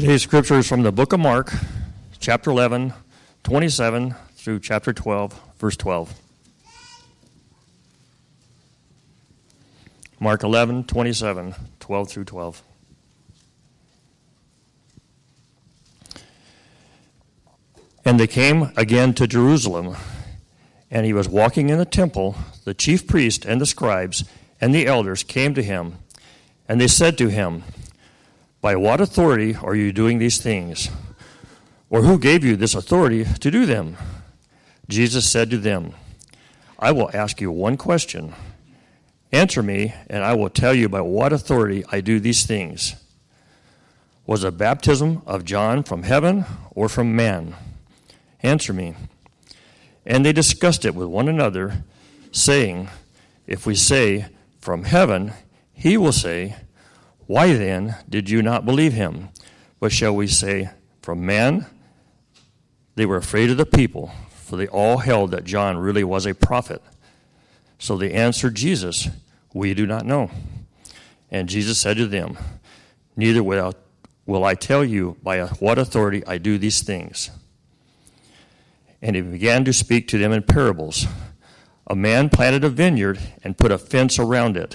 Today's scripture is from the book of Mark, chapter 11, 27 through chapter 12, verse 12. Mark 11, 27, 12 through 12. And they came again to Jerusalem, and he was walking in the temple. The chief priest and the scribes and the elders came to him, and they said to him, By what authority are you doing these things? Or who gave you this authority to do them? Jesus said to them, I will ask you one question. Answer me, and I will tell you by what authority I do these things. Was the baptism of John from heaven or from man? Answer me. And they discussed it with one another, saying, If we say, From heaven, he will say, Why then did you not believe him? But shall we say, From men? They were afraid of the people, for they all held that John really was a prophet. So they answered Jesus, We do not know. And Jesus said to them, Neither will I tell you by what authority I do these things. And he began to speak to them in parables. A man planted a vineyard and put a fence around it,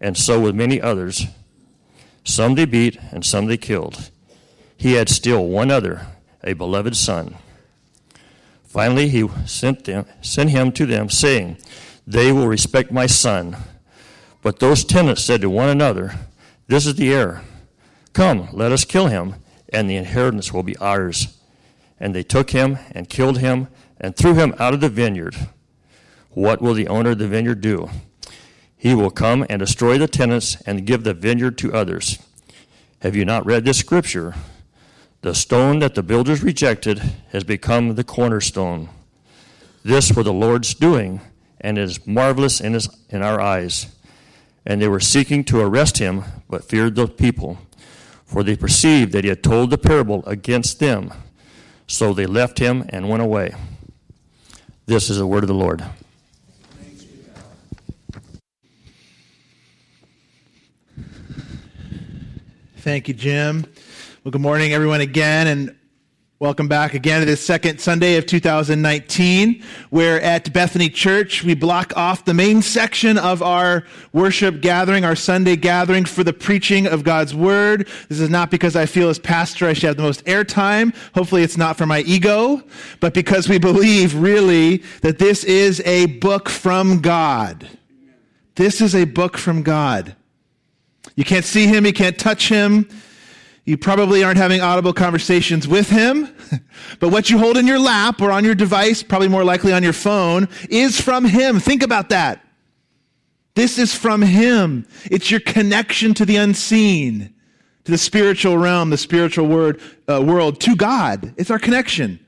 And so with many others. Some they beat, and some they killed. He had still one other, a beloved son. Finally, he sent, them, sent him to them, saying, They will respect my son. But those tenants said to one another, This is the heir. Come, let us kill him, and the inheritance will be ours. And they took him and killed him and threw him out of the vineyard. What will the owner of the vineyard do? He will come and destroy the tenants and give the vineyard to others. Have you not read this scripture? The stone that the builders rejected has become the cornerstone. This was the Lord's doing, and is marvelous in, his, in our eyes. And they were seeking to arrest him, but feared the people, for they perceived that he had told the parable against them. So they left him and went away. This is the word of the Lord. Thank you, Jim. Well, good morning, everyone, again, and Welcome back again to this second Sunday of 2019, where at Bethany Church we block off the main section of our worship gathering, our Sunday gathering for the preaching of God's Word. This is not because I feel as pastor I should have the most airtime. Hopefully it's not for my ego, but because we believe really that this is a book from God. This is a book from God. You can't see him, you can't touch him. You probably aren't having audible conversations with him, but what you hold in your lap or on your device, probably more likely on your phone, is from him. Think about that. This is from him. It's your connection to the unseen, to the spiritual realm, the spiritual word, uh, world, to God. It's our connection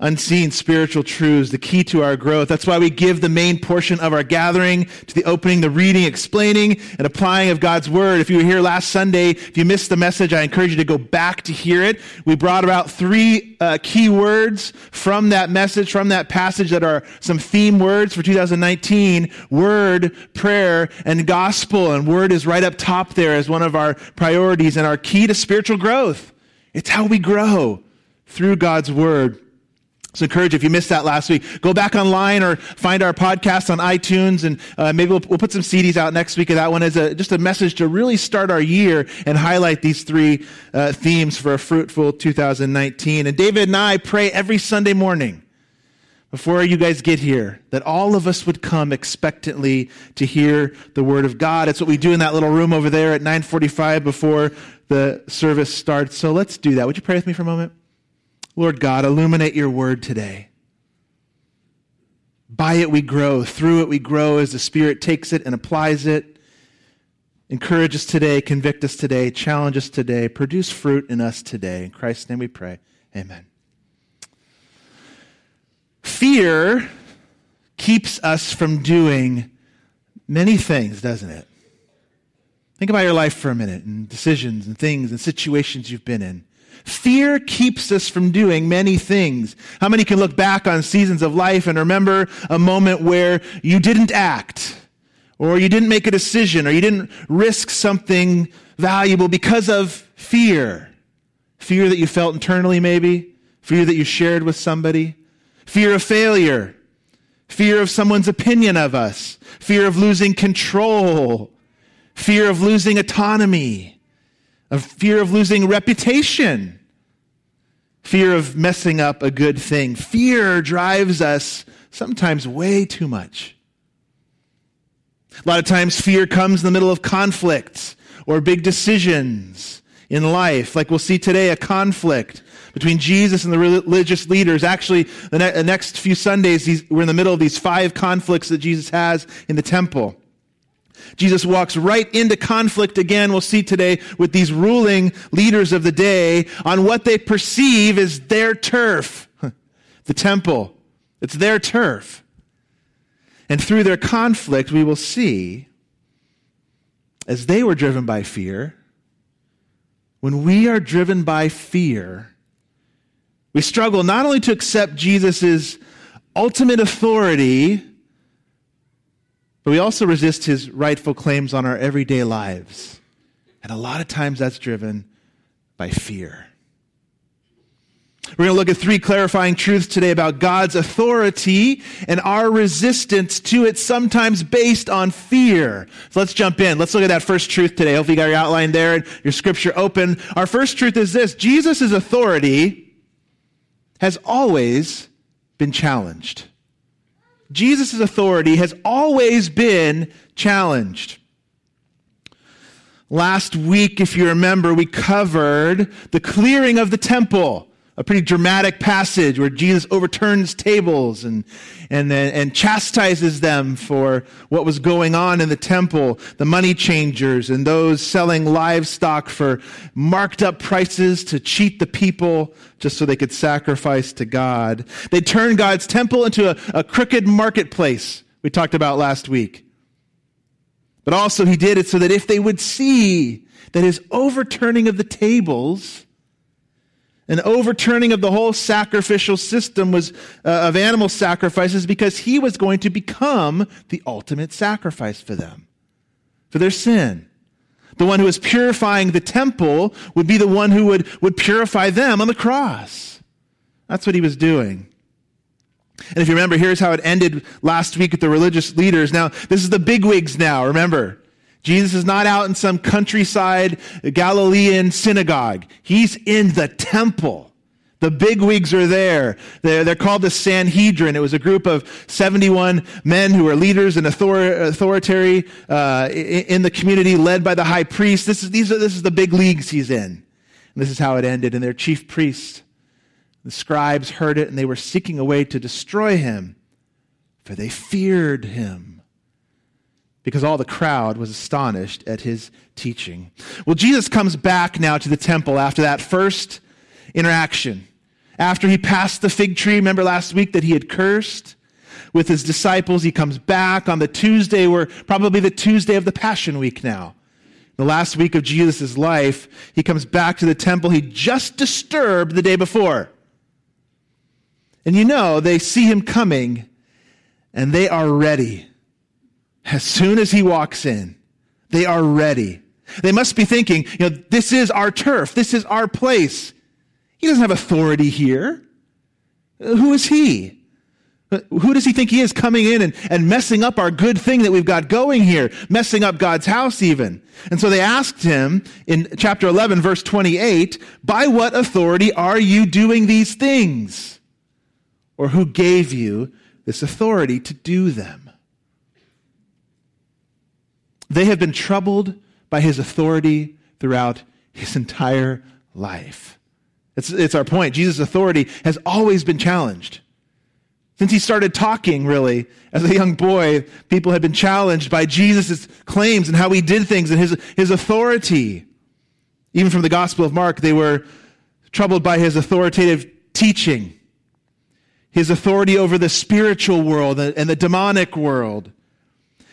unseen spiritual truths, the key to our growth. That's why we give the main portion of our gathering to the opening, the reading, explaining, and applying of God's word. If you were here last Sunday, if you missed the message, I encourage you to go back to hear it. We brought about three uh, key words from that message, from that passage that are some theme words for 2019 word, prayer, and gospel. And word is right up top there as one of our priorities and our key to spiritual growth. It's how we grow through God's word. So encourage if you missed that last week, go back online or find our podcast on iTunes and uh, maybe we'll, we'll, put some CDs out next week of that one as a, just a message to really start our year and highlight these three uh, themes for a fruitful 2019. And David and I pray every Sunday morning before you guys get here that all of us would come expectantly to hear the word of God. It's what we do in that little room over there at 945 before the service starts. So let's do that. Would you pray with me for a moment? Lord God, illuminate your word today. By it we grow, through it we grow as the Spirit takes it and applies it. Encourage us today, convict us today, challenge us today, produce fruit in us today. In Christ's name we pray. Amen. Fear keeps us from doing many things, doesn't it? Think about your life for a minute and decisions and things and situations you've been in. Fear keeps us from doing many things. How many can look back on seasons of life and remember a moment where you didn't act, or you didn't make a decision, or you didn't risk something valuable because of fear? Fear that you felt internally, maybe. Fear that you shared with somebody. Fear of failure. Fear of someone's opinion of us. Fear of losing control fear of losing autonomy, a fear of losing reputation, fear of messing up a good thing. Fear drives us sometimes way too much. A lot of times, fear comes in the middle of conflicts or big decisions in life. Like we'll see today, a conflict between Jesus and the religious leaders. Actually, the, ne- the next few Sundays, we're in the middle of these five conflicts that Jesus has in the temple. Jesus walks right into conflict again, we'll see today, with these ruling leaders of the day on what they perceive as their turf, the temple. It's their turf. And through their conflict, we will see, as they were driven by fear, when we are driven by fear, we struggle not only to accept Jesus' ultimate authority but we also resist his rightful claims on our everyday lives. And a lot of times that's driven by fear. We're going to look at three clarifying truths today about God's authority and our resistance to it, sometimes based on fear. So let's jump in. Let's look at that first truth today. Hopefully, you got your outline there and your scripture open. Our first truth is this Jesus' authority has always been challenged. Jesus' authority has always been challenged. Last week, if you remember, we covered the clearing of the temple, a pretty dramatic passage where Jesus overturns tables and, and, and chastises them for what was going on in the temple, the money changers and those selling livestock for marked up prices to cheat the people just so they could sacrifice to God. They turned God's temple into a, a crooked marketplace we talked about last week. But also he did it so that if they would see that his overturning of the tables an overturning of the whole sacrificial system was uh, of animal sacrifices because he was going to become the ultimate sacrifice for them for their sin. The one who was purifying the temple would be the one who would, would purify them on the cross. That's what he was doing. And if you remember here's how it ended last week with the religious leaders. Now this is the bigwigs now remember Jesus is not out in some countryside Galilean synagogue. He's in the temple. The bigwigs are there. They're, they're called the Sanhedrin. It was a group of 71 men who were leaders and author, authority uh, in the community, led by the high priest. This is, these are, this is the big leagues he's in. And this is how it ended. And their chief priest, the scribes, heard it, and they were seeking a way to destroy him, for they feared him because all the crowd was astonished at his teaching. Well, Jesus comes back now to the temple after that first interaction. After he passed the fig tree, remember last week that he had cursed with his disciples. He comes back on the Tuesday, where probably the Tuesday of the Passion Week now. The last week of Jesus' life, he comes back to the temple he just disturbed the day before. And you know, they see him coming and they are ready. As soon as he walks in, they are ready. They must be thinking, you know, this is our turf. This is our place. He doesn't have authority here. Who is he? Who does he think he is coming in and, and messing up our good thing that we've got going here, messing up God's house even? And so they asked him in chapter 11, verse 28, by what authority are you doing these things? Or who gave you this authority to do them? They have been troubled by his authority throughout his entire life. It's, it's our point. Jesus' authority has always been challenged. Since he started talking, really, as a young boy, people had been challenged by Jesus' claims and how he did things and his, his authority. Even from the Gospel of Mark, they were troubled by his authoritative teaching, his authority over the spiritual world and the demonic world,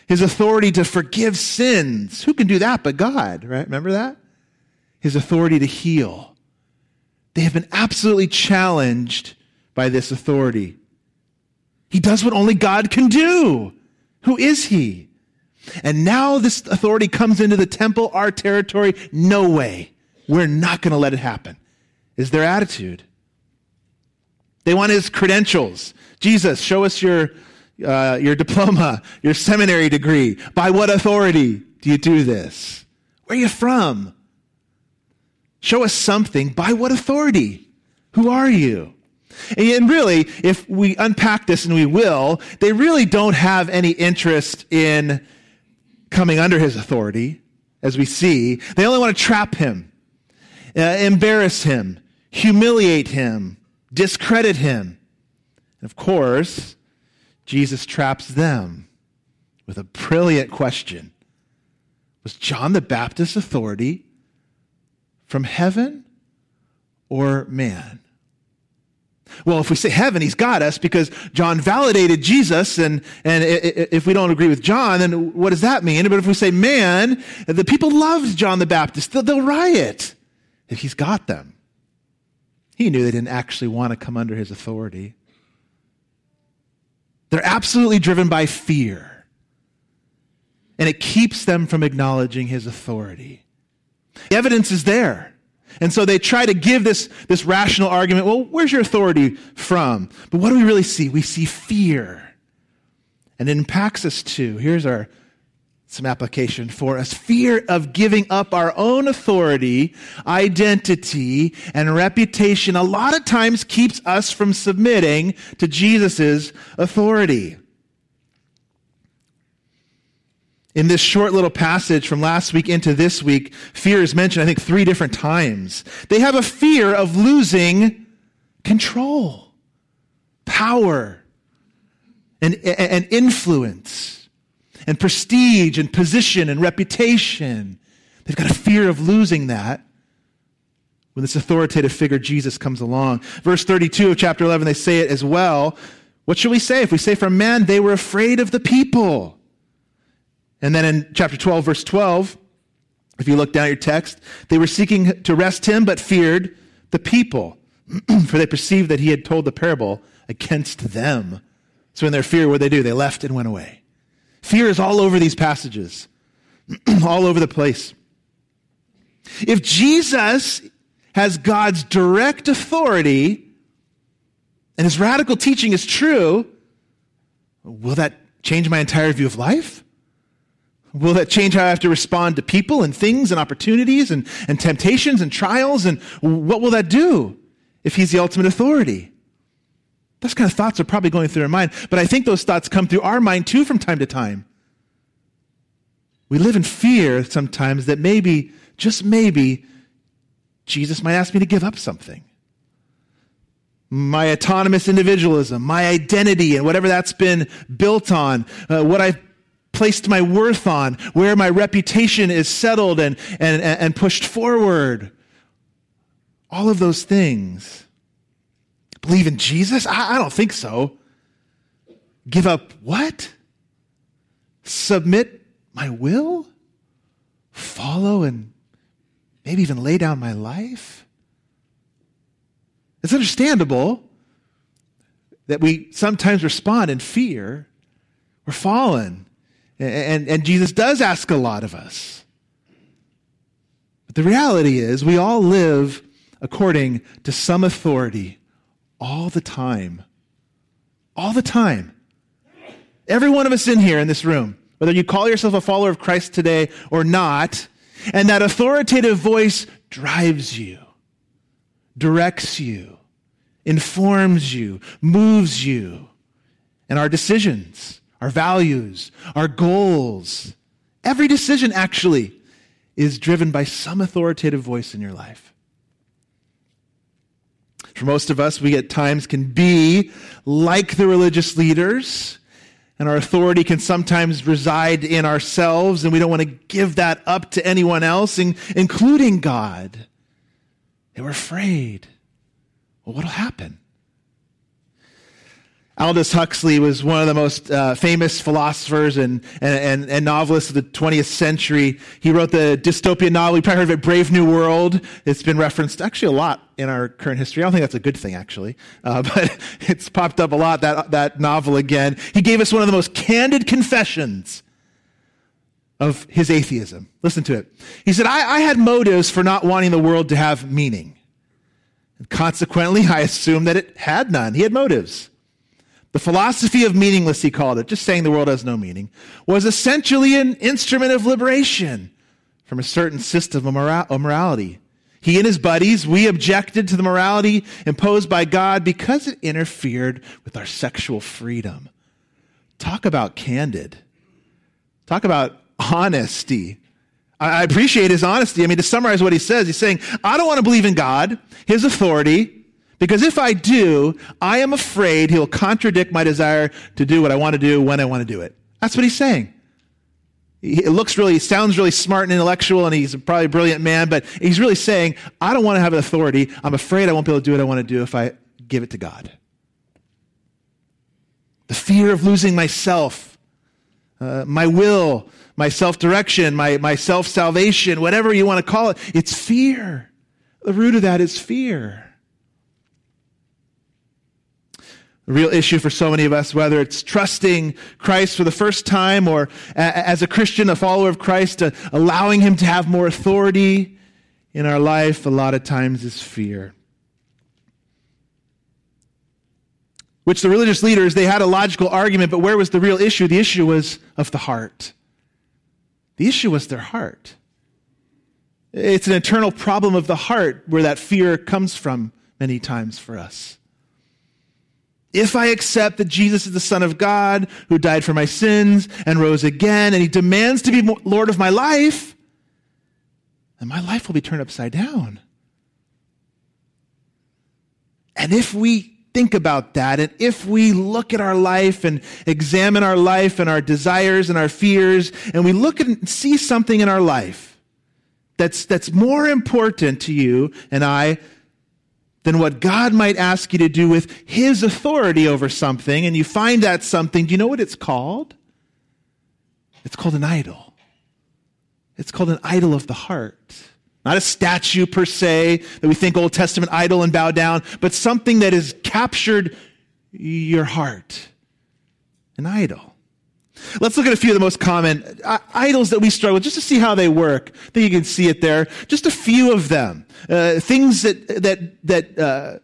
his authority to forgive sins. Who can do that but God, right? Remember that? His authority to heal. They have been absolutely challenged by this authority. He does what only God can do. Who is he? And now this authority comes into the temple, our territory. No way. We're not going to let it happen, is their attitude. They want his credentials. Jesus, show us your, uh, your diploma, your seminary degree. By what authority do you do this? Where are you from? Show us something. By what authority? Who are you? And really, if we unpack this, and we will, they really don't have any interest in coming under his authority, as we see. They only want to trap him, uh, embarrass him, humiliate him, discredit him. And of course, Jesus traps them with a brilliant question Was John the Baptist's authority from heaven or man? Well, if we say heaven, he's got us because John validated Jesus. And, and if we don't agree with John, then what does that mean? But if we say man, the people loved John the Baptist, they'll, they'll riot if he's got them. He knew they didn't actually want to come under his authority. They're absolutely driven by fear. And it keeps them from acknowledging his authority. The evidence is there. And so they try to give this, this rational argument. Well, where's your authority from? But what do we really see? We see fear. And it impacts us too. Here's our some application for us. Fear of giving up our own authority, identity, and reputation a lot of times keeps us from submitting to Jesus' authority. In this short little passage from last week into this week, fear is mentioned, I think, three different times. They have a fear of losing control, power, and, and influence, and prestige, and position, and reputation. They've got a fear of losing that when this authoritative figure, Jesus, comes along. Verse 32 of chapter 11, they say it as well. What should we say? If we say for men, they were afraid of the people. And then in chapter 12, verse 12, if you look down at your text, they were seeking to arrest him, but feared the people, for they perceived that he had told the parable against them. So in their fear, what did they do? They left and went away. Fear is all over these passages, all over the place. If Jesus has God's direct authority and his radical teaching is true, will that change my entire view of life? Will that change how I have to respond to people and things and opportunities and, and temptations and trials? And what will that do if he's the ultimate authority? Those kind of thoughts are probably going through our mind, but I think those thoughts come through our mind too from time to time. We live in fear sometimes that maybe, just maybe, Jesus might ask me to give up something. My autonomous individualism, my identity, and whatever that's been built on, uh, what I've placed my worth on, where my reputation is settled and, and, and pushed forward. All of those things. Believe in Jesus? I, I don't think so. Give up what? Submit my will? Follow and maybe even lay down my life? It's understandable that we sometimes respond in fear. We're fallen. And, and Jesus does ask a lot of us. But the reality is, we all live according to some authority all the time. All the time. Every one of us in here in this room, whether you call yourself a follower of Christ today or not, and that authoritative voice drives you, directs you, informs you, moves you, and our decisions our values, our goals. Every decision actually is driven by some authoritative voice in your life. For most of us, we at times can be like the religious leaders, and our authority can sometimes reside in ourselves, and we don't want to give that up to anyone else, including God. They were afraid. Well, what'll happen? Aldous Huxley was one of the most uh, famous philosophers and, and, and, novelists of the 20th century. He wrote the dystopian novel. You probably heard of it, Brave New World. It's been referenced actually a lot in our current history. I don't think that's a good thing, actually, uh, but it's popped up a lot, that, that novel again. He gave us one of the most candid confessions of his atheism. Listen to it. He said, I, I had motives for not wanting the world to have meaning. And consequently, I assumed that it had none. He had motives. The philosophy of meaningless, he called it, just saying the world has no meaning, was essentially an instrument of liberation from a certain system of, mora- of morality. He and his buddies, we objected to the morality imposed by God because it interfered with our sexual freedom. Talk about candid. Talk about honesty. I appreciate his honesty. I mean, to summarize what he says, he's saying, I don't want to believe in God, his authority, because if I do, I am afraid he'll contradict my desire to do what I want to do when I want to do it. That's what he's saying. It looks really, sounds really smart and intellectual, and he's probably a brilliant man, but he's really saying, I don't want to have an authority. I'm afraid I won't be able to do what I want to do if I give it to God. The fear of losing myself, uh, my will, my self direction, my, my self salvation, whatever you want to call it, it's fear. The root of that is fear. A real issue for so many of us, whether it's trusting Christ for the first time or as a Christian, a follower of Christ, uh, allowing Him to have more authority in our life, a lot of times is fear. Which the religious leaders, they had a logical argument, but where was the real issue? The issue was of the heart. The issue was their heart. It's an internal problem of the heart where that fear comes from many times for us. If I accept that Jesus is the Son of God who died for my sins and rose again, and he demands to be Lord of my life, then my life will be turned upside down. And if we think about that, and if we look at our life and examine our life and our desires and our fears, and we look and see something in our life that's, that's more important to you and I than what God might ask you to do with His authority over something, and you find that something, do you know what it's called? It's called an idol. It's called an idol of the heart. Not a statue per se that we think Old Testament idol and bow down, but something that has captured your heart. An idol. Let's look at a few of the most common uh, idols that we struggle with just to see how they work. I think you can see it there. Just a few of them. Uh, things that, that, that, uh,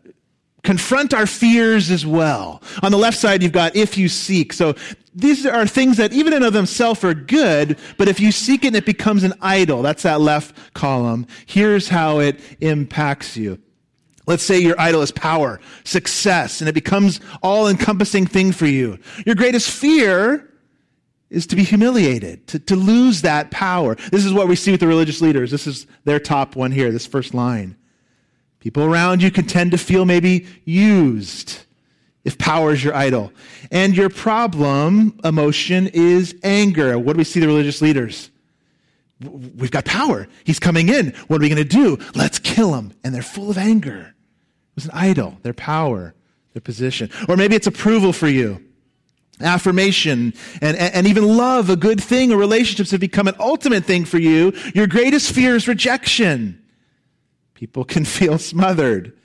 confront our fears as well. On the left side, you've got if you seek. So these are things that even in of themselves are good, but if you seek it, it becomes an idol. That's that left column. Here's how it impacts you. Let's say your idol is power, success, and it becomes all encompassing thing for you. Your greatest fear is to be humiliated, to, to lose that power. This is what we see with the religious leaders. This is their top one here, this first line. People around you can tend to feel maybe used if power is your idol. And your problem, emotion, is anger. What do we see the religious leaders? We've got power. He's coming in. What are we going to do? Let's kill him. And they're full of anger. It was an idol, their power, their position. Or maybe it's approval for you affirmation and, and even love, a good thing, or relationships have become an ultimate thing for you, your greatest fear is rejection. People can feel smothered.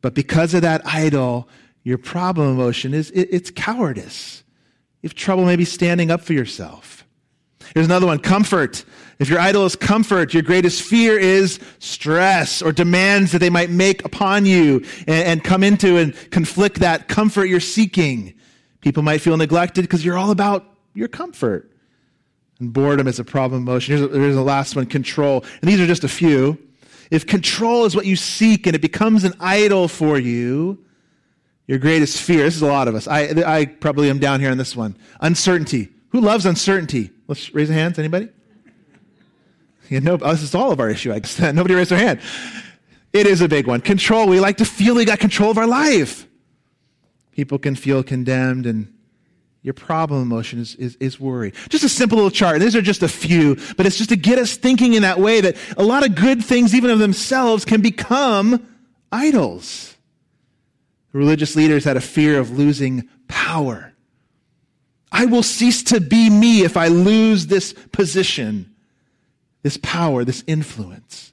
But because of that idol, your problem emotion is it, it's cowardice. You have trouble maybe standing up for yourself. Here's another one comfort. If your idol is comfort, your greatest fear is stress or demands that they might make upon you and, and come into and conflict that comfort you're seeking. People might feel neglected because you're all about your comfort. And boredom is a problem emotion. Here's, here's the last one control. And these are just a few. If control is what you seek and it becomes an idol for you, your greatest fear, this is a lot of us. I, I probably am down here on this one. Uncertainty. Who loves uncertainty? Let's raise a hands. Anybody? Yeah, no, this is all of our issue. I guess. Nobody raised their hand. It is a big one. Control. We like to feel we got control of our life. People can feel condemned and your problem emotion is, is, is, worry. Just a simple little chart. These are just a few, but it's just to get us thinking in that way that a lot of good things, even of themselves, can become idols. Religious leaders had a fear of losing power. I will cease to be me if I lose this position, this power, this influence.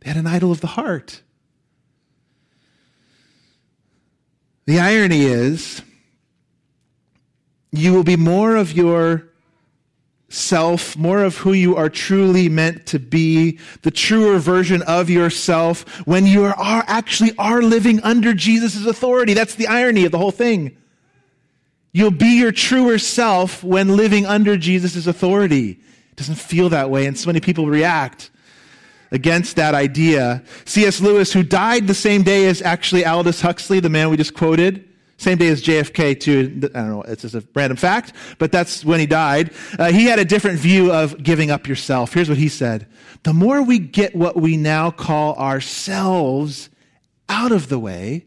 They had an idol of the heart. The irony is, you will be more of your self, more of who you are truly meant to be, the truer version of yourself when you are, actually are living under Jesus' authority. That's the irony of the whole thing. You'll be your truer self when living under Jesus' authority. It doesn't feel that way, and so many people react against that idea. C.S. Lewis, who died the same day as actually Aldous Huxley, the man we just quoted, same day as JFK, too. I don't know, it's just a random fact, but that's when he died. Uh, he had a different view of giving up yourself. Here's what he said The more we get what we now call ourselves out of the way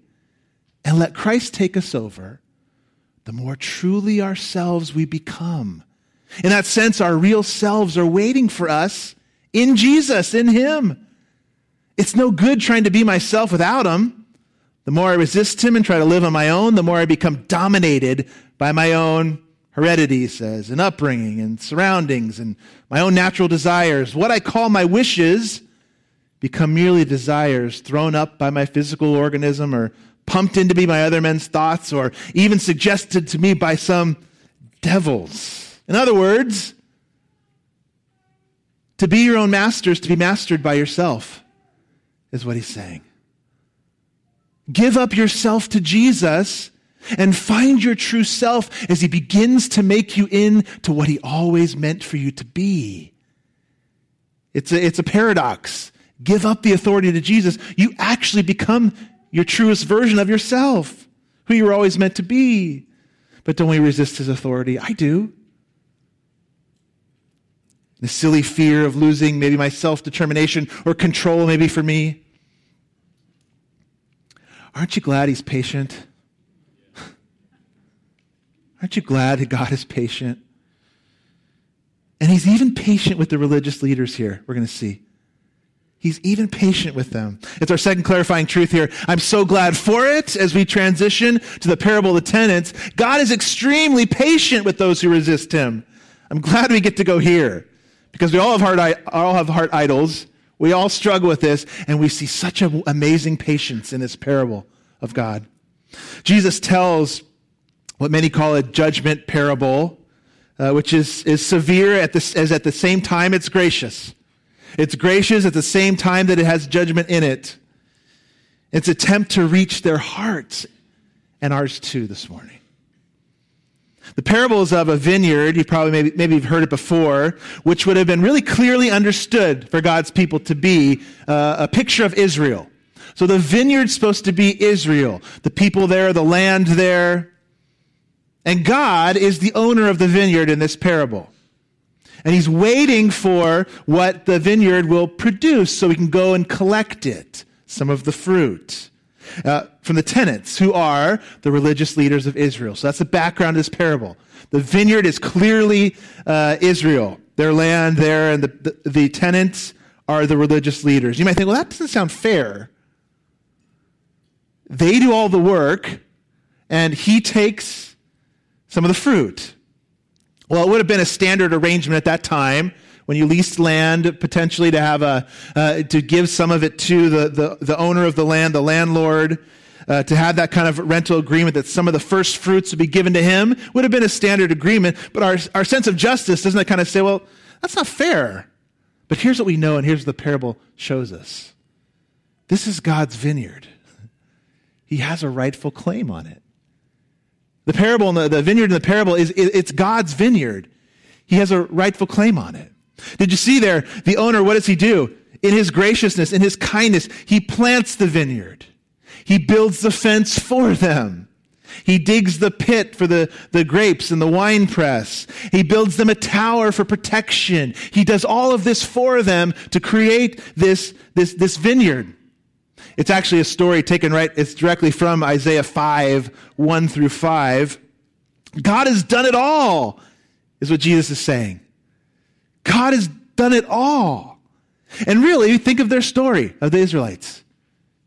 and let Christ take us over, the more truly ourselves we become. In that sense, our real selves are waiting for us in Jesus, in Him. It's no good trying to be myself without Him. The more I resist Him and try to live on my own, the more I become dominated by my own heredity, he says, and upbringing and surroundings and my own natural desires. What I call my wishes become merely desires thrown up by my physical organism or pumped into me by other men's thoughts or even suggested to me by some devils. In other words, to be your own master is to be mastered by yourself, is what he's saying. Give up yourself to Jesus and find your true self as he begins to make you into what he always meant for you to be. It's a, it's a paradox. Give up the authority to Jesus. You actually become your truest version of yourself, who you were always meant to be. But don't we resist his authority? I do. The silly fear of losing maybe my self determination or control, maybe for me. Aren't you glad he's patient? Aren't you glad that God is patient? And he's even patient with the religious leaders here, we're going to see. He's even patient with them. It's our second clarifying truth here. I'm so glad for it as we transition to the parable of the tenants. God is extremely patient with those who resist him. I'm glad we get to go here because we all have heart, all have heart idols. We all struggle with this, and we see such an amazing patience in this parable of God. Jesus tells what many call a judgment parable, uh, which is, is severe at the, as at the same time it's gracious. It's gracious at the same time that it has judgment in it. It's attempt to reach their hearts and ours too this morning. The parables of a vineyard, you probably maybe, maybe you've heard it before, which would have been really clearly understood for God's people to be uh, a picture of Israel. So the vineyard's supposed to be Israel, the people there, the land there. And God is the owner of the vineyard in this parable. And he's waiting for what the vineyard will produce so he can go and collect it, some of the fruit uh, from the tenants, who are the religious leaders of Israel. So that's the background of this parable. The vineyard is clearly uh, Israel, their land there, and the, the, the tenants are the religious leaders. You might think, well, that doesn't sound fair. They do all the work, and he takes some of the fruit. Well, it would have been a standard arrangement at that time when you leased land, potentially to have a, uh, to give some of it to the, the, the owner of the land, the landlord, uh, to have that kind of rental agreement that some of the first fruits would be given to him would have been a standard agreement. But our, our sense of justice doesn't that kind of say, well, that's not fair. But here's what we know, and here's what the parable shows us. This is God's vineyard. He has a rightful claim on it. The parable, the, the vineyard in the parable is, it's God's vineyard. He has a rightful claim on it. Did you see there? The owner, what does he do? In his graciousness, in his kindness, he plants the vineyard. He builds the fence for them. He digs the pit for the, the grapes and the wine press. He builds them a tower for protection. He does all of this for them to create this, this, this vineyard. It's actually a story taken right, it's directly from Isaiah 5, 1 through 5. God has done it all, is what Jesus is saying. God has done it all. And really, think of their story of the Israelites.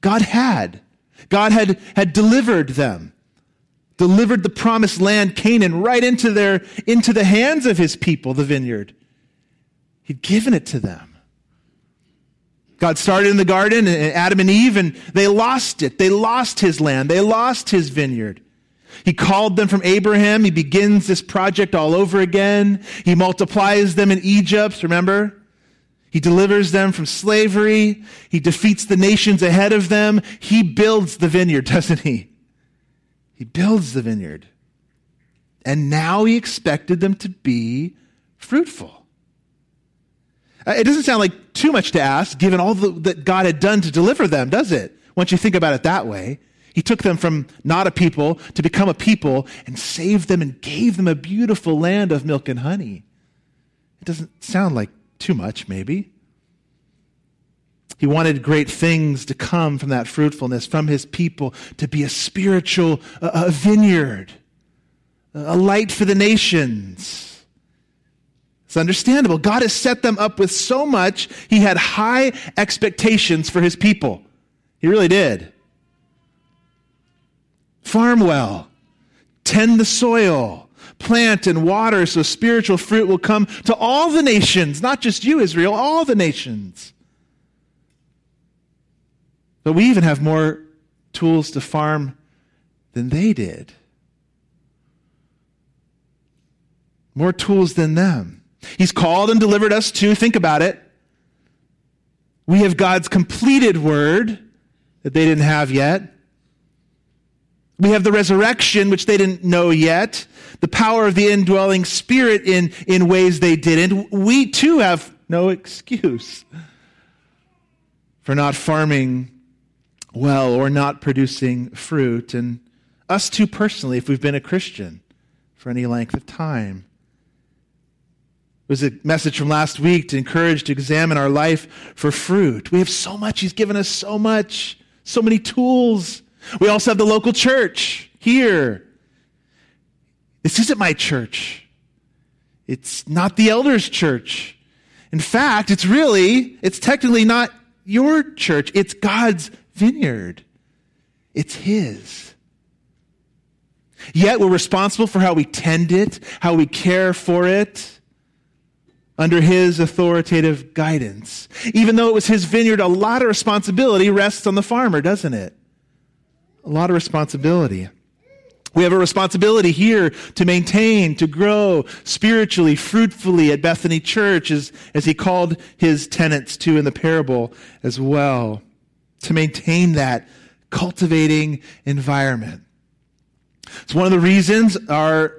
God had. God had, had delivered them, delivered the promised land, Canaan, right into, their, into the hands of his people, the vineyard. He'd given it to them. God started in the garden, and Adam and Eve, and they lost it. They lost his land. They lost his vineyard. He called them from Abraham. He begins this project all over again. He multiplies them in Egypt, remember? He delivers them from slavery. He defeats the nations ahead of them. He builds the vineyard, doesn't he? He builds the vineyard. And now he expected them to be fruitful. Uh, it doesn't sound like too much to ask, given all the, that God had done to deliver them, does it? Once you think about it that way. He took them from not a people to become a people and saved them and gave them a beautiful land of milk and honey. It doesn't sound like too much, maybe. He wanted great things to come from that fruitfulness, from his people, to be a spiritual a vineyard, a light for the nations. It's understandable. God has set them up with so much, he had high expectations for his people. He really did. Farm well, tend the soil, plant and water so spiritual fruit will come to all the nations, not just you, Israel, all the nations. But we even have more tools to farm than they did. More tools than them. He's called and delivered us to, think about it. We have God's completed word that they didn't have yet. We have the resurrection, which they didn't know yet, the power of the indwelling spirit in, in ways they didn't. We too have no excuse for not farming well or not producing fruit. And us too personally, if we've been a Christian for any length of time. It was a message from last week to encourage to examine our life for fruit. We have so much. He's given us so much, so many tools we also have the local church here. This isn't my church. It's not the elders' church. In fact, it's really, it's technically not your church. It's God's vineyard. It's His. Yet we're responsible for how we tend it, how we care for it, under His authoritative guidance. Even though it was His vineyard, a lot of responsibility rests on the farmer, doesn't it? A lot of responsibility. We have a responsibility here to maintain, to grow spiritually, fruitfully at Bethany Church, as, as he called his tenants to in the parable as well. To maintain that cultivating environment. It's one of the reasons our,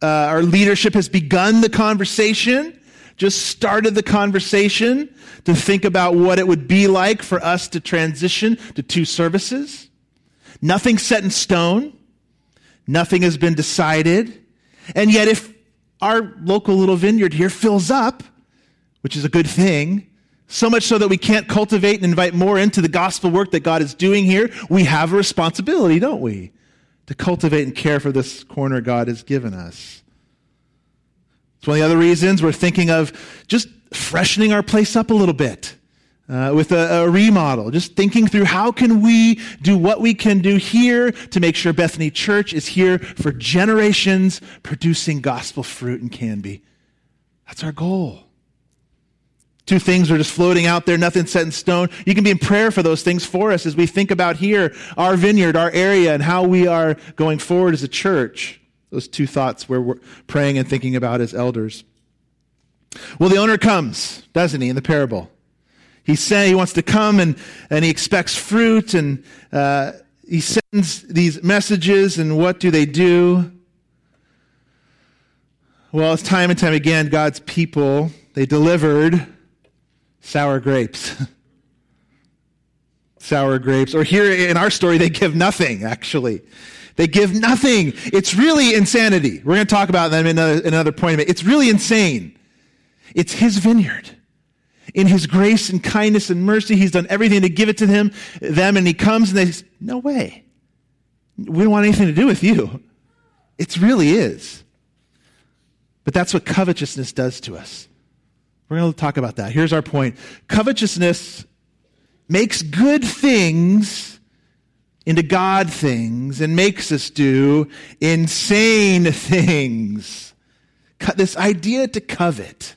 uh, our leadership has begun the conversation, just started the conversation to think about what it would be like for us to transition to two services. Nothing set in stone. Nothing has been decided. And yet, if our local little vineyard here fills up, which is a good thing, so much so that we can't cultivate and invite more into the gospel work that God is doing here, we have a responsibility, don't we? To cultivate and care for this corner God has given us. It's one of the other reasons we're thinking of just freshening our place up a little bit uh, with a, a, remodel, just thinking through how can we do what we can do here to make sure Bethany Church is here for generations, producing gospel fruit and can be. That's our goal. Two things are just floating out there, nothing set in stone. You can be in prayer for those things for us as we think about here, our vineyard, our area, and how we are going forward as a church. Those two thoughts where we're praying and thinking about as elders. Well, the owner comes, doesn't he, in the parable? He's saying he wants to come and, and he expects fruit and uh, he sends these messages and what do they do? Well, it's time and time again, God's people, they delivered sour grapes. sour grapes. Or here in our story, they give nothing, actually. They give nothing. It's really insanity. We're going to talk about them in another, in another point. It's really insane. It's his vineyard. In his grace and kindness and mercy, he's done everything to give it to them, them and he comes and they say, no way. We don't want anything to do with you. It really is. But that's what covetousness does to us. We're going to talk about that. Here's our point. Covetousness makes good things into God things and makes us do insane things. This idea to covet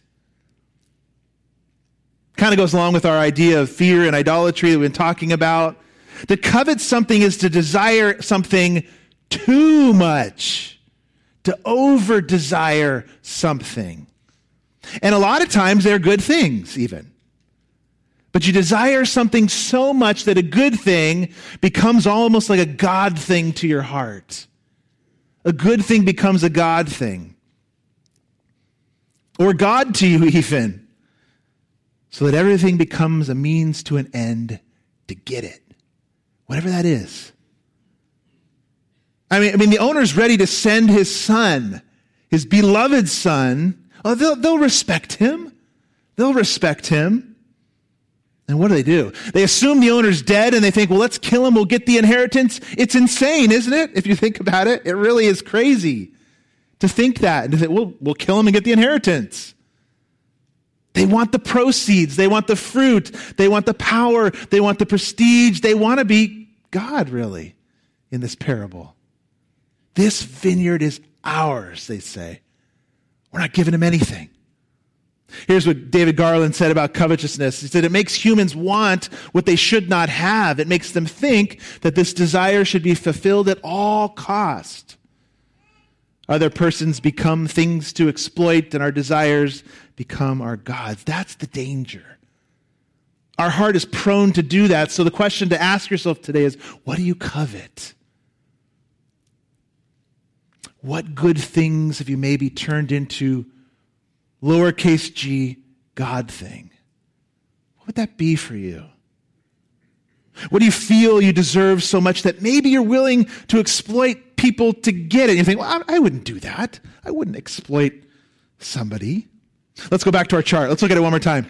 kind of goes along with our idea of fear and idolatry that we've been talking about. To covet something is to desire something too much to over desire something. And a lot of times they're good things, even. But you desire something so much that a good thing becomes almost like a God thing to your heart. A good thing becomes a God thing. Or God to you, even. So that everything becomes a means to an end to get it. Whatever that is. I mean, I mean, the owner's ready to send his son, his beloved son. Oh, they'll, they'll respect him. They'll respect him. And what do they do? They assume the owner's dead and they think, well, let's kill him. We'll get the inheritance. It's insane, isn't it? If you think about it, it really is crazy to think that and to think, well, we'll kill him and get the inheritance. They want the proceeds. They want the fruit. They want the power. They want the prestige. They want to be God, really, in this parable. This vineyard is ours, they say. We're not giving him anything. Here's what David Garland said about covetousness. He said, It makes humans want what they should not have. It makes them think that this desire should be fulfilled at all cost. Other persons become things to exploit, and our desires become our gods. That's the danger. Our heart is prone to do that. So the question to ask yourself today is what do you covet? What good things have you maybe turned into lowercase g God thing? What would that be for you? What do you feel you deserve so much that maybe you're willing to exploit people to get it? You think, well, I, I wouldn't do that. I wouldn't exploit somebody. Let's go back to our chart. Let's look at it one more time.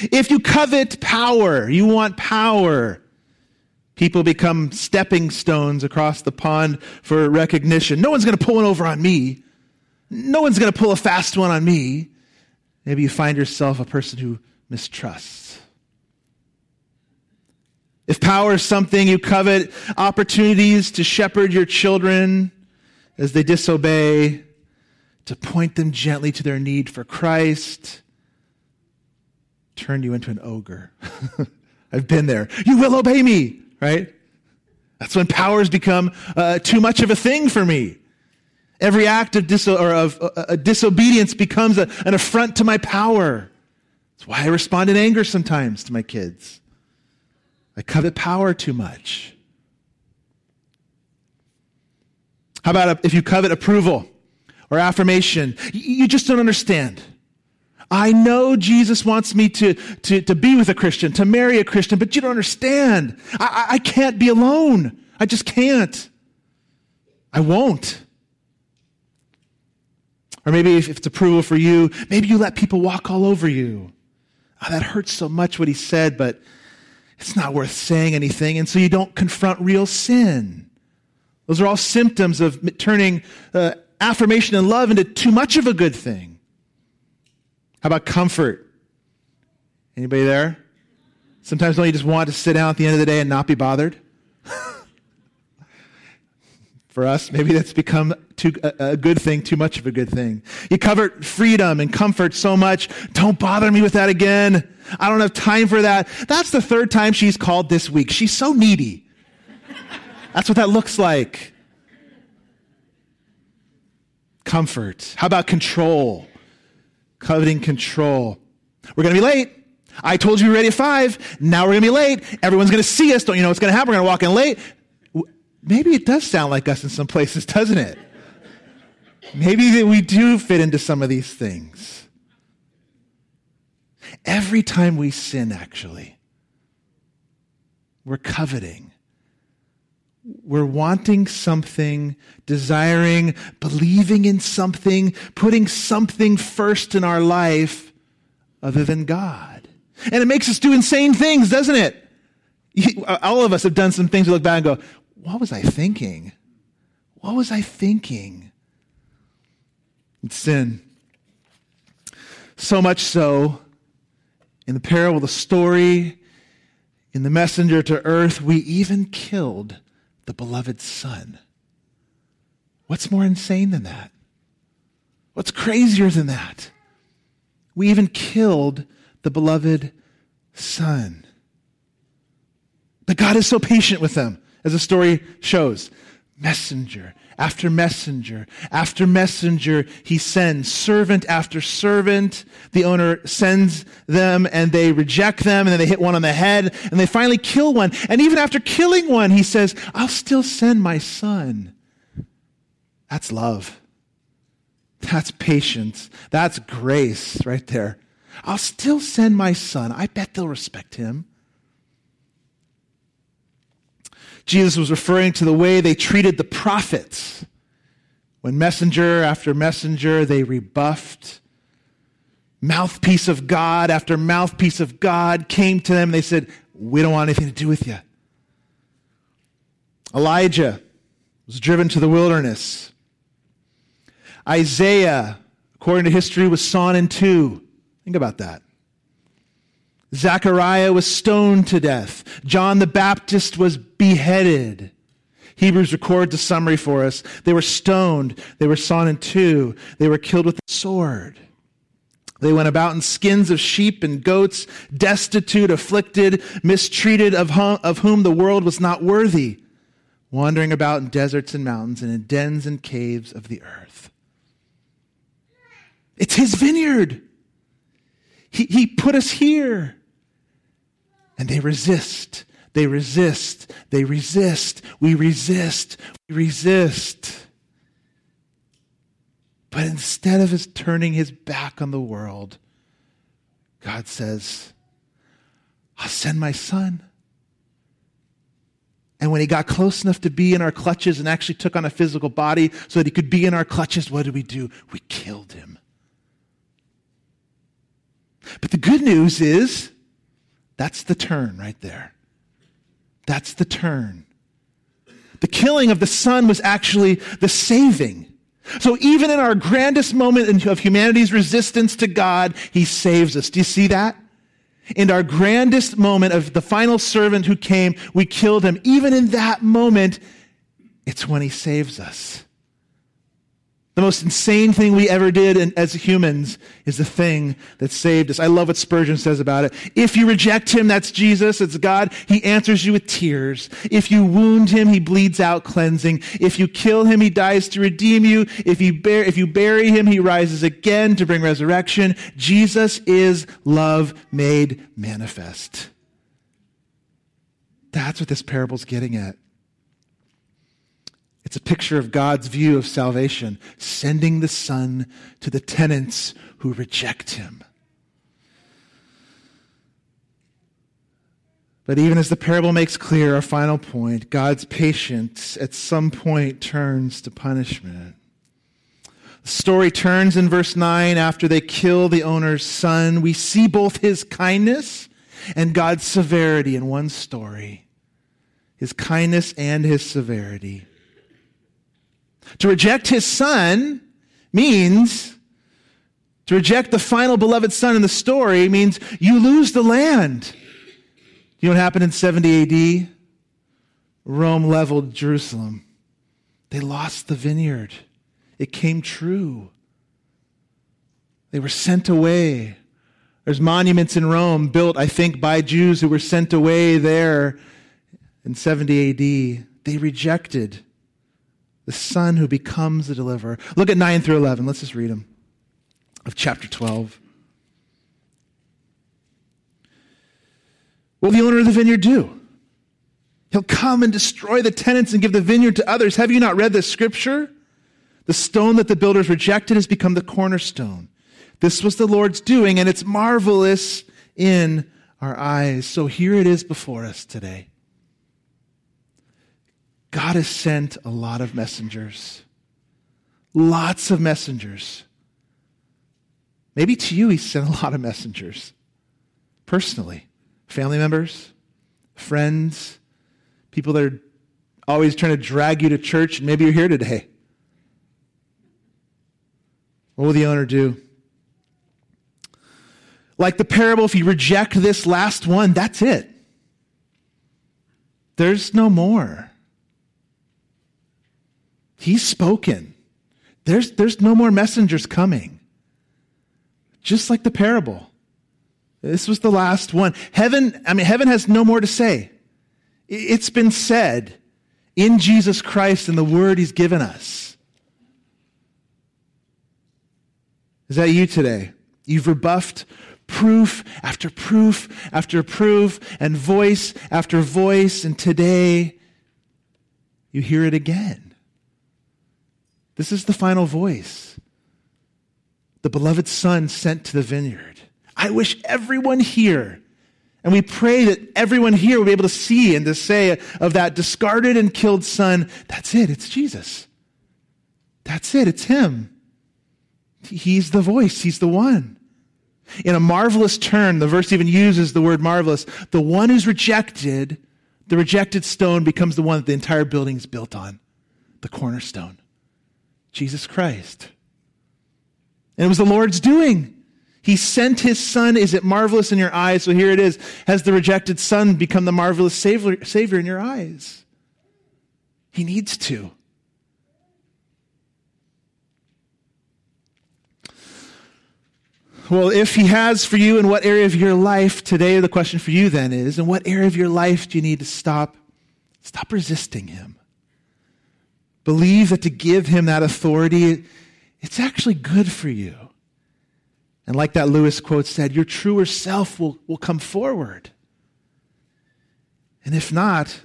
If you covet power, you want power, People become stepping stones across the pond for recognition. No one's going to pull one over on me. No one's going to pull a fast one on me. Maybe you find yourself a person who mistrusts. If power is something you covet, opportunities to shepherd your children as they disobey, to point them gently to their need for Christ, turn you into an ogre. I've been there. You will obey me right? That's when powers become uh, too much of a thing for me. Every act of, or of uh, uh, disobedience becomes a, an affront to my power. That's why I respond in anger sometimes to my kids. I covet power too much. How about if you covet approval or affirmation? You just don't understand. I know Jesus wants me to, to, to be with a Christian, to marry a Christian, but you don't understand. I, I can't be alone. I just can't. I won't. Or maybe if it's approval for you, maybe you let people walk all over you. Oh, that hurts so much what he said, but it's not worth saying anything. And so you don't confront real sin. Those are all symptoms of turning uh, affirmation and love into too much of a good thing. How about comfort? Anybody there? Sometimes don't you just want to sit down at the end of the day and not be bothered? For us, maybe that's become too, a, a good thing, too much of a good thing. You covered freedom and comfort so much. Don't bother me with that again. I don't have time for that. That's the third time she's called this week. She's so needy. That's what that looks like. Comfort. How about control? coveting control. We're going to be late. I told you we are ready at five. Now we're going to be late. Everyone's going to see us. Don't you know what's going to happen? We're going to walk in late. Maybe it does sound like us in some places, doesn't it? Maybe that we do fit into some of these things. Every time we sin, actually, we're coveting we're wanting something, desiring, believing in something, putting something first in our life other than God. And it makes us do insane things, doesn't it? All of us have done some things we look back and go, what was I thinking? What was I thinking? It's sin. So much so, in the parable, the story, in the messenger to earth, we even killed the beloved Son. What's more insane than that? What's crazier than that? We even killed the beloved Son. But God is so patient with them, as the story shows. Messenger after messenger after messenger he sends servant after servant. The owner sends them and they reject them and then they hit one on the head and they finally kill one. And even after killing one he says i'll still send my son. That's love. That's patience. That's grace right there. I'll still send my son. I bet they'll respect him Jesus was referring to the way they treated the prophets. When messenger after messenger they rebuffed, mouthpiece of God after mouthpiece of God came to them, they said, We don't want anything to do with you. Elijah was driven to the wilderness. Isaiah, according to history, was sawn in two. Think about that. Zechariah was stoned to death. John the Baptist was beheaded. Hebrews record the summary for us. They were stoned. They were sawn in two. They were killed with a sword. They went about in skins of sheep and goats, destitute, afflicted, mistreated, of, hum, of whom the world was not worthy, wandering about in deserts and mountains and in dens and caves of the earth. It's his vineyard. He, he put us here. And they resist. They resist. They resist. We resist. We resist. But instead of his turning his back on the world, God says, I'll send my son. And when he got close enough to be in our clutches and actually took on a physical body so that he could be in our clutches, what did we do? We killed him. But the good news is that's the turn right there. That's the turn. The killing of the Son was actually the saving. So even in our grandest moment of humanity's resistance to God, He saves us. Do you see that? In our grandest moment of the final servant who came, we killed him. Even in that moment, it's when He saves us. The most insane thing we ever did in, as humans is the thing that saved us. I love what Spurgeon says about it. If you reject him, that's Jesus, it's God. He answers you with tears. If you wound him, he bleeds out cleansing. If you kill him, he dies to redeem you. If you, bear, if you bury him, he rises again to bring resurrection. Jesus is love made manifest. That's what this parable's getting at. It's a picture of God's view of salvation, sending the Son to the tenants who reject him. But even as the parable makes clear, our final point, God's patience at some point turns to punishment. The story turns in verse 9 after they kill the owner's son. We see both his kindness and God's severity in one story his kindness and his severity. To reject his son means to reject the final beloved son in the story means you lose the land. You know what happened in 70 AD? Rome leveled Jerusalem. They lost the vineyard. It came true. They were sent away. There's monuments in Rome built, I think, by Jews who were sent away there in 70 AD. They rejected the Son who becomes the deliverer. Look at 9 through 11. Let's just read them of chapter 12. What will the owner of the vineyard do? He'll come and destroy the tenants and give the vineyard to others. Have you not read this scripture? The stone that the builders rejected has become the cornerstone. This was the Lord's doing, and it's marvelous in our eyes. So here it is before us today. God has sent a lot of messengers. Lots of messengers. Maybe to you, he sent a lot of messengers personally family members, friends, people that are always trying to drag you to church, maybe you're here today. What will the owner do? Like the parable, if you reject this last one, that's it. There's no more. He's spoken. There's, there's no more messengers coming. Just like the parable. This was the last one. Heaven, I mean, heaven has no more to say. It's been said in Jesus Christ and the word he's given us. Is that you today? You've rebuffed proof after proof after proof and voice after voice, and today you hear it again. This is the final voice. The beloved Son sent to the vineyard. I wish everyone here, and we pray that everyone here will be able to see and to say of that discarded and killed Son, that's it, it's Jesus. That's it, it's Him. He's the voice, He's the one. In a marvelous turn, the verse even uses the word marvelous. The one who's rejected, the rejected stone becomes the one that the entire building is built on the cornerstone. Jesus Christ. And it was the Lord's doing. He sent his son. Is it marvelous in your eyes? So here it is. Has the rejected son become the marvelous savior, savior in your eyes? He needs to. Well, if he has for you, in what area of your life today, the question for you then is, in what area of your life do you need to stop? Stop resisting him. Believe that to give him that authority, it's actually good for you. And like that Lewis quote said, your truer self will, will come forward. And if not,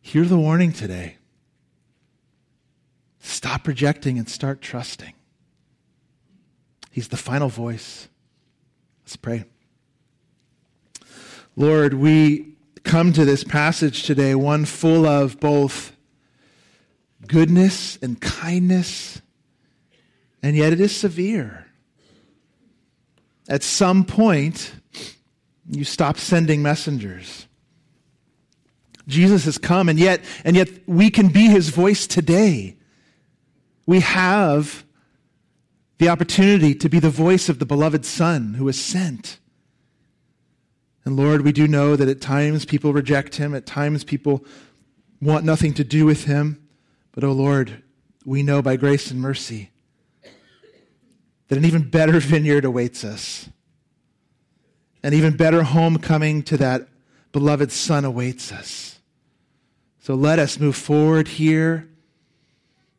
hear the warning today. Stop rejecting and start trusting. He's the final voice. Let's pray. Lord, we come to this passage today, one full of both goodness and kindness, and yet it is severe. At some point, you stop sending messengers. Jesus has come, and yet, and yet we can be his voice today. We have the opportunity to be the voice of the beloved Son who was sent. And Lord, we do know that at times people reject him, at times people want nothing to do with him. But, oh Lord, we know by grace and mercy that an even better vineyard awaits us. An even better homecoming to that beloved Son awaits us. So let us move forward here.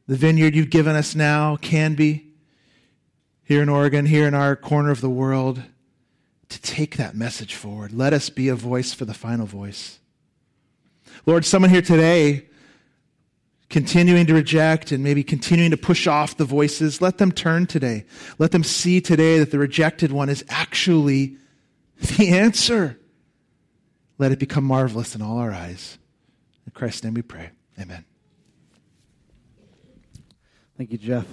The vineyard you've given us now can be here in Oregon, here in our corner of the world, to take that message forward. Let us be a voice for the final voice. Lord, someone here today continuing to reject and maybe continuing to push off the voices, let them turn today. Let them see today that the rejected one is actually the answer. Let it become marvelous in all our eyes. In Christ's name we pray. Amen. Thank you, Jeff.